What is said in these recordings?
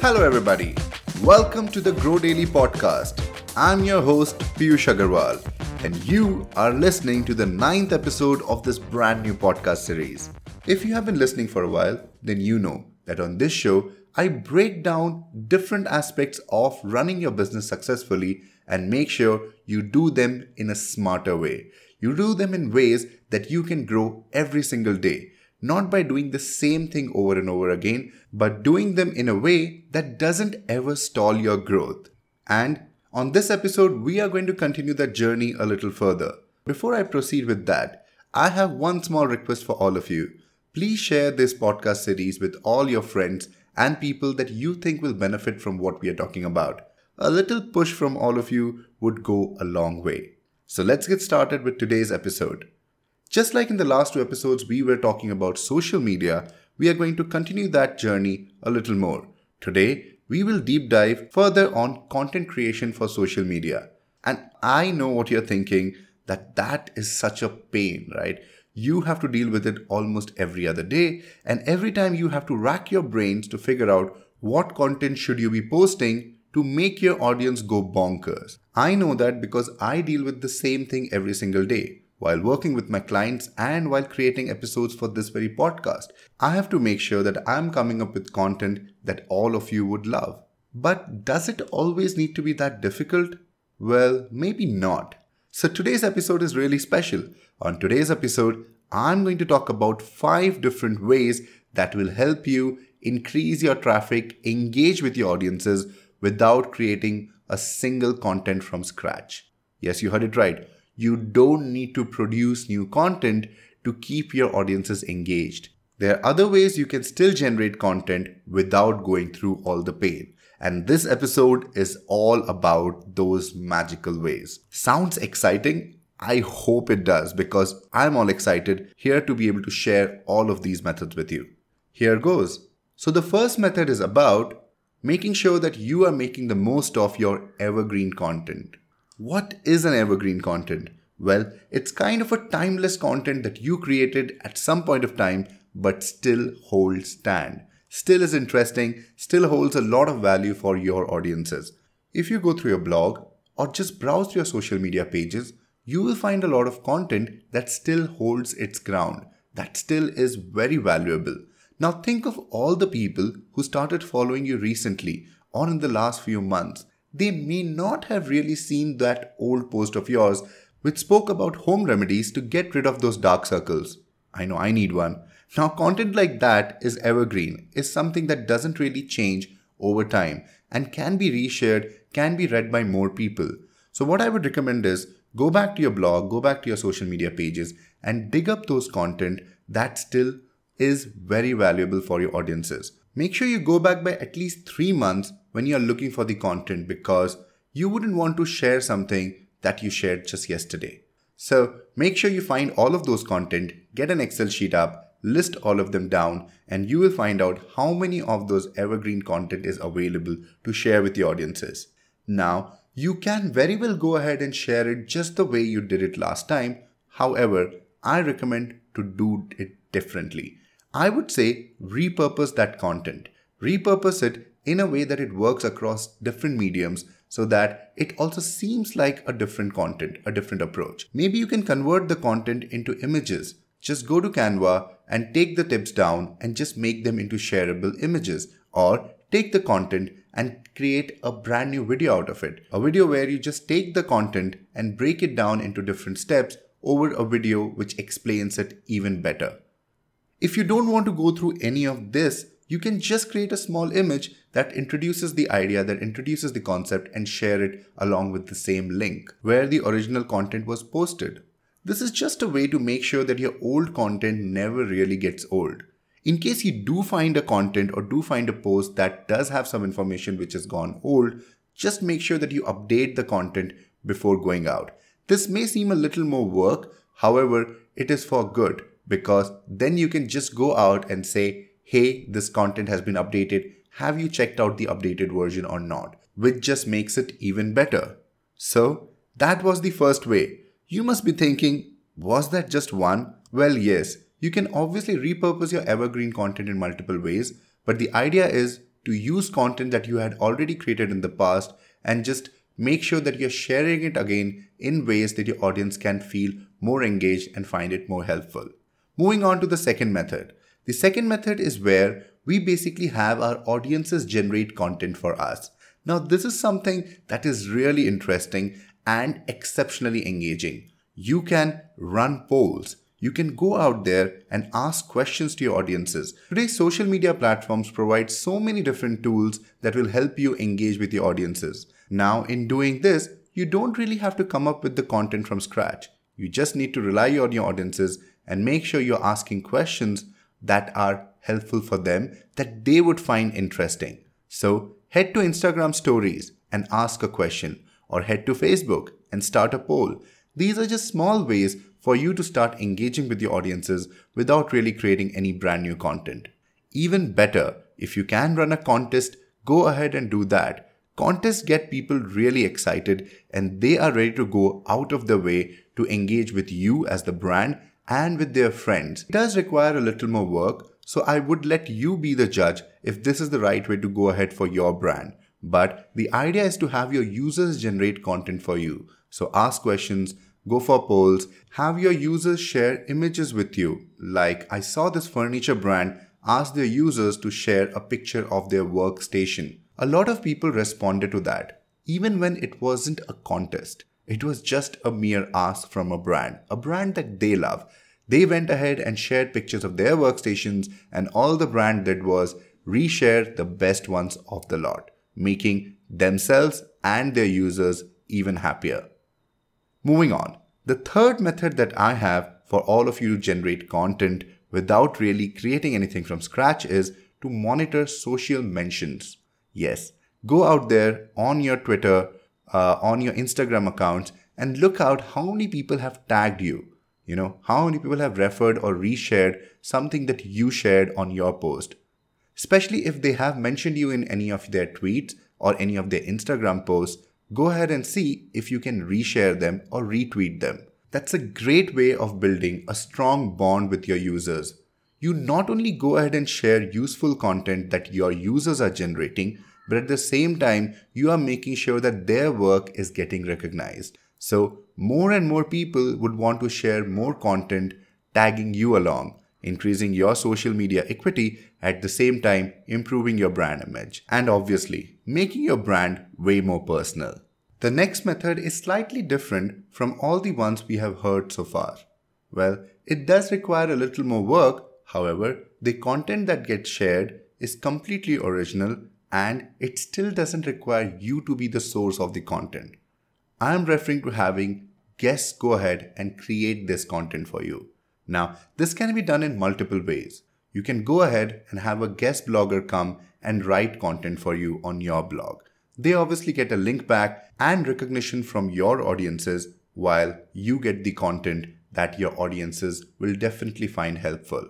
Hello, everybody. Welcome to the Grow Daily podcast. I'm your host, Piyush Agarwal, and you are listening to the ninth episode of this brand new podcast series. If you have been listening for a while, then you know that on this show, I break down different aspects of running your business successfully and make sure you do them in a smarter way. You do them in ways that you can grow every single day not by doing the same thing over and over again, but doing them in a way that doesn't ever stall your growth. And on this episode, we are going to continue that journey a little further. Before I proceed with that, I have one small request for all of you. Please share this podcast series with all your friends and people that you think will benefit from what we are talking about. A little push from all of you would go a long way. So let's get started with today's episode. Just like in the last two episodes, we were talking about social media, we are going to continue that journey a little more. Today, we will deep dive further on content creation for social media. And I know what you're thinking that that is such a pain, right? You have to deal with it almost every other day, and every time you have to rack your brains to figure out what content should you be posting to make your audience go bonkers. I know that because I deal with the same thing every single day while working with my clients and while creating episodes for this very podcast. I have to make sure that I'm coming up with content that all of you would love. But does it always need to be that difficult? Well, maybe not. So today's episode is really special. On today's episode, I'm going to talk about five different ways that will help you increase your traffic, engage with your audiences without creating a single content from scratch. Yes, you heard it right you don't need to produce new content to keep your audiences engaged. There are other ways you can still generate content without going through all the pain. And this episode is all about those magical ways. Sounds exciting? I hope it does because I'm all excited here to be able to share all of these methods with you. Here goes. So, the first method is about making sure that you are making the most of your evergreen content. What is an evergreen content? Well, it's kind of a timeless content that you created at some point of time but still holds stand. Still is interesting, still holds a lot of value for your audiences. If you go through your blog or just browse your social media pages, you will find a lot of content that still holds its ground, that still is very valuable. Now think of all the people who started following you recently or in the last few months they may not have really seen that old post of yours which spoke about home remedies to get rid of those dark circles. I know I need one. Now, content like that is evergreen, is something that doesn't really change over time and can be reshared, can be read by more people. So, what I would recommend is go back to your blog, go back to your social media pages, and dig up those content that still is very valuable for your audiences. Make sure you go back by at least three months when you are looking for the content because you wouldn't want to share something that you shared just yesterday. So make sure you find all of those content, get an Excel sheet up, list all of them down, and you will find out how many of those evergreen content is available to share with your audiences. Now, you can very well go ahead and share it just the way you did it last time. However, I recommend to do it differently. I would say repurpose that content. Repurpose it in a way that it works across different mediums so that it also seems like a different content, a different approach. Maybe you can convert the content into images. Just go to Canva and take the tips down and just make them into shareable images or take the content and create a brand new video out of it. A video where you just take the content and break it down into different steps over a video which explains it even better. If you don't want to go through any of this, you can just create a small image that introduces the idea, that introduces the concept, and share it along with the same link where the original content was posted. This is just a way to make sure that your old content never really gets old. In case you do find a content or do find a post that does have some information which has gone old, just make sure that you update the content before going out. This may seem a little more work, however, it is for good because then you can just go out and say, hey, this content has been updated. Have you checked out the updated version or not? Which just makes it even better. So, that was the first way. You must be thinking, was that just one? Well, yes, you can obviously repurpose your evergreen content in multiple ways, but the idea is to use content that you had already created in the past and just make sure that you're sharing it again in ways that your audience can feel more engaged and find it more helpful. Moving on to the second method. The second method is where we basically have our audiences generate content for us. Now, this is something that is really interesting and exceptionally engaging. You can run polls. You can go out there and ask questions to your audiences. Today, social media platforms provide so many different tools that will help you engage with your audiences. Now, in doing this, you don't really have to come up with the content from scratch. You just need to rely on your audiences and make sure you're asking questions that are helpful for them that they would find interesting. So, head to Instagram stories and ask a question, or head to Facebook and start a poll. These are just small ways for you to start engaging with your audiences without really creating any brand new content. Even better, if you can run a contest, go ahead and do that. Contests get people really excited and they are ready to go out of their way to engage with you as the brand and with their friends. It does require a little more work, so I would let you be the judge if this is the right way to go ahead for your brand. But the idea is to have your users generate content for you. So ask questions, go for polls, have your users share images with you. Like I saw this furniture brand ask their users to share a picture of their workstation. A lot of people responded to that, even when it wasn't a contest. It was just a mere ask from a brand, a brand that they love. They went ahead and shared pictures of their workstations, and all the brand did was reshare the best ones of the lot, making themselves and their users even happier. Moving on, the third method that I have for all of you to generate content without really creating anything from scratch is to monitor social mentions. Yes, go out there on your Twitter, uh, on your Instagram accounts, and look out how many people have tagged you. You know, how many people have referred or reshared something that you shared on your post. Especially if they have mentioned you in any of their tweets or any of their Instagram posts, go ahead and see if you can reshare them or retweet them. That's a great way of building a strong bond with your users. You not only go ahead and share useful content that your users are generating, but at the same time, you are making sure that their work is getting recognized. So, more and more people would want to share more content tagging you along, increasing your social media equity at the same time improving your brand image, and obviously making your brand way more personal. The next method is slightly different from all the ones we have heard so far. Well, it does require a little more work, however, the content that gets shared is completely original and it still doesn't require you to be the source of the content. I am referring to having guests go ahead and create this content for you. Now, this can be done in multiple ways. You can go ahead and have a guest blogger come and write content for you on your blog. They obviously get a link back and recognition from your audiences while you get the content that your audiences will definitely find helpful.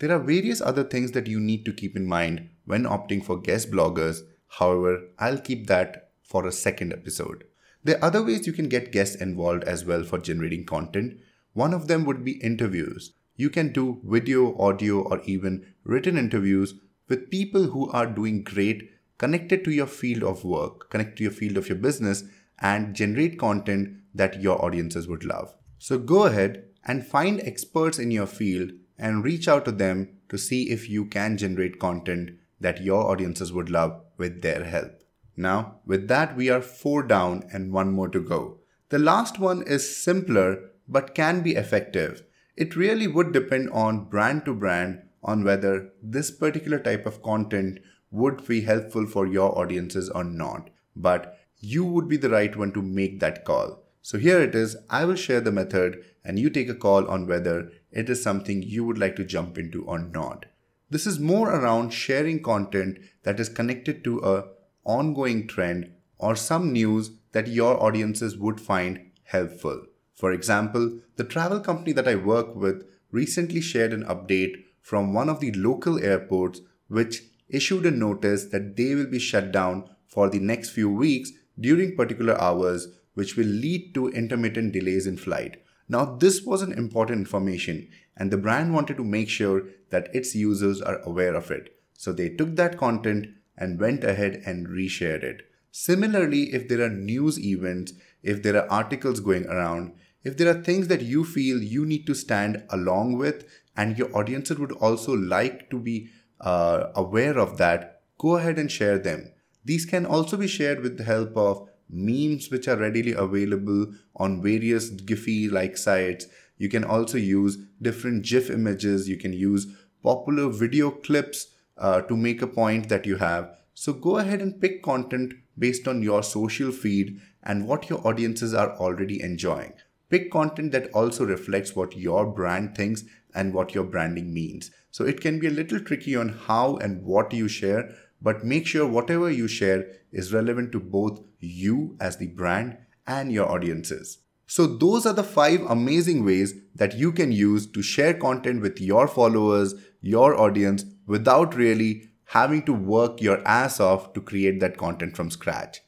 There are various other things that you need to keep in mind when opting for guest bloggers. However, I'll keep that for a second episode. There are other ways you can get guests involved as well for generating content. One of them would be interviews. You can do video, audio, or even written interviews with people who are doing great, connected to your field of work, connect to your field of your business, and generate content that your audiences would love. So go ahead and find experts in your field and reach out to them to see if you can generate content that your audiences would love with their help. Now, with that, we are four down and one more to go. The last one is simpler but can be effective. It really would depend on brand to brand on whether this particular type of content would be helpful for your audiences or not. But you would be the right one to make that call. So here it is. I will share the method and you take a call on whether it is something you would like to jump into or not. This is more around sharing content that is connected to a ongoing trend or some news that your audiences would find helpful. For example, the travel company that I work with recently shared an update from one of the local airports which issued a notice that they will be shut down for the next few weeks during particular hours which will lead to intermittent delays in flight. Now, this was an important information, and the brand wanted to make sure that its users are aware of it. So they took that content and went ahead and reshared it. Similarly, if there are news events, if there are articles going around, if there are things that you feel you need to stand along with and your audiences would also like to be uh, aware of that, go ahead and share them. These can also be shared with the help of memes which are readily available on various Giphy like sites. You can also use different GIF images. You can use popular video clips uh, to make a point that you have. So go ahead and pick content based on your social feed and what your audiences are already enjoying. Pick content that also reflects what your brand thinks and what your branding means. So it can be a little tricky on how and what you share, but make sure whatever you share is relevant to both you as the brand and your audiences. So, those are the five amazing ways that you can use to share content with your followers, your audience, without really having to work your ass off to create that content from scratch.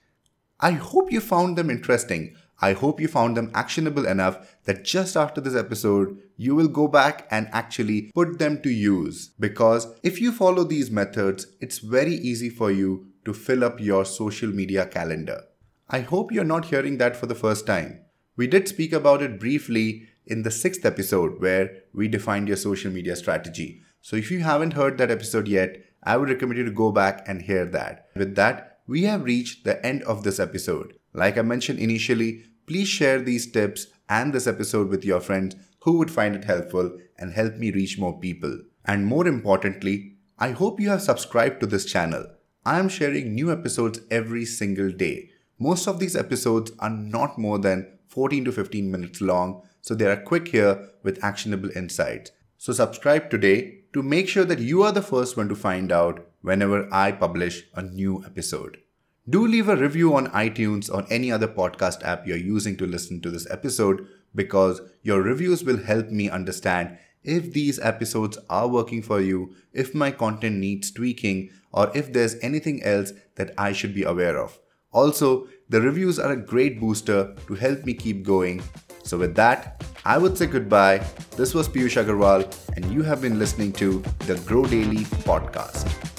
I hope you found them interesting. I hope you found them actionable enough that just after this episode, you will go back and actually put them to use. Because if you follow these methods, it's very easy for you to fill up your social media calendar. I hope you're not hearing that for the first time. We did speak about it briefly in the sixth episode where we defined your social media strategy. So if you haven't heard that episode yet, I would recommend you to go back and hear that. With that, we have reached the end of this episode. Like I mentioned initially, please share these tips and this episode with your friends who would find it helpful and help me reach more people. And more importantly, I hope you have subscribed to this channel. I am sharing new episodes every single day. Most of these episodes are not more than 14 to 15 minutes long, so they are quick here with actionable insights. So subscribe today to make sure that you are the first one to find out whenever I publish a new episode. Do leave a review on iTunes or any other podcast app you're using to listen to this episode because your reviews will help me understand if these episodes are working for you, if my content needs tweaking, or if there's anything else that I should be aware of. Also, the reviews are a great booster to help me keep going. So, with that, I would say goodbye. This was Piyush Agarwal, and you have been listening to the Grow Daily podcast.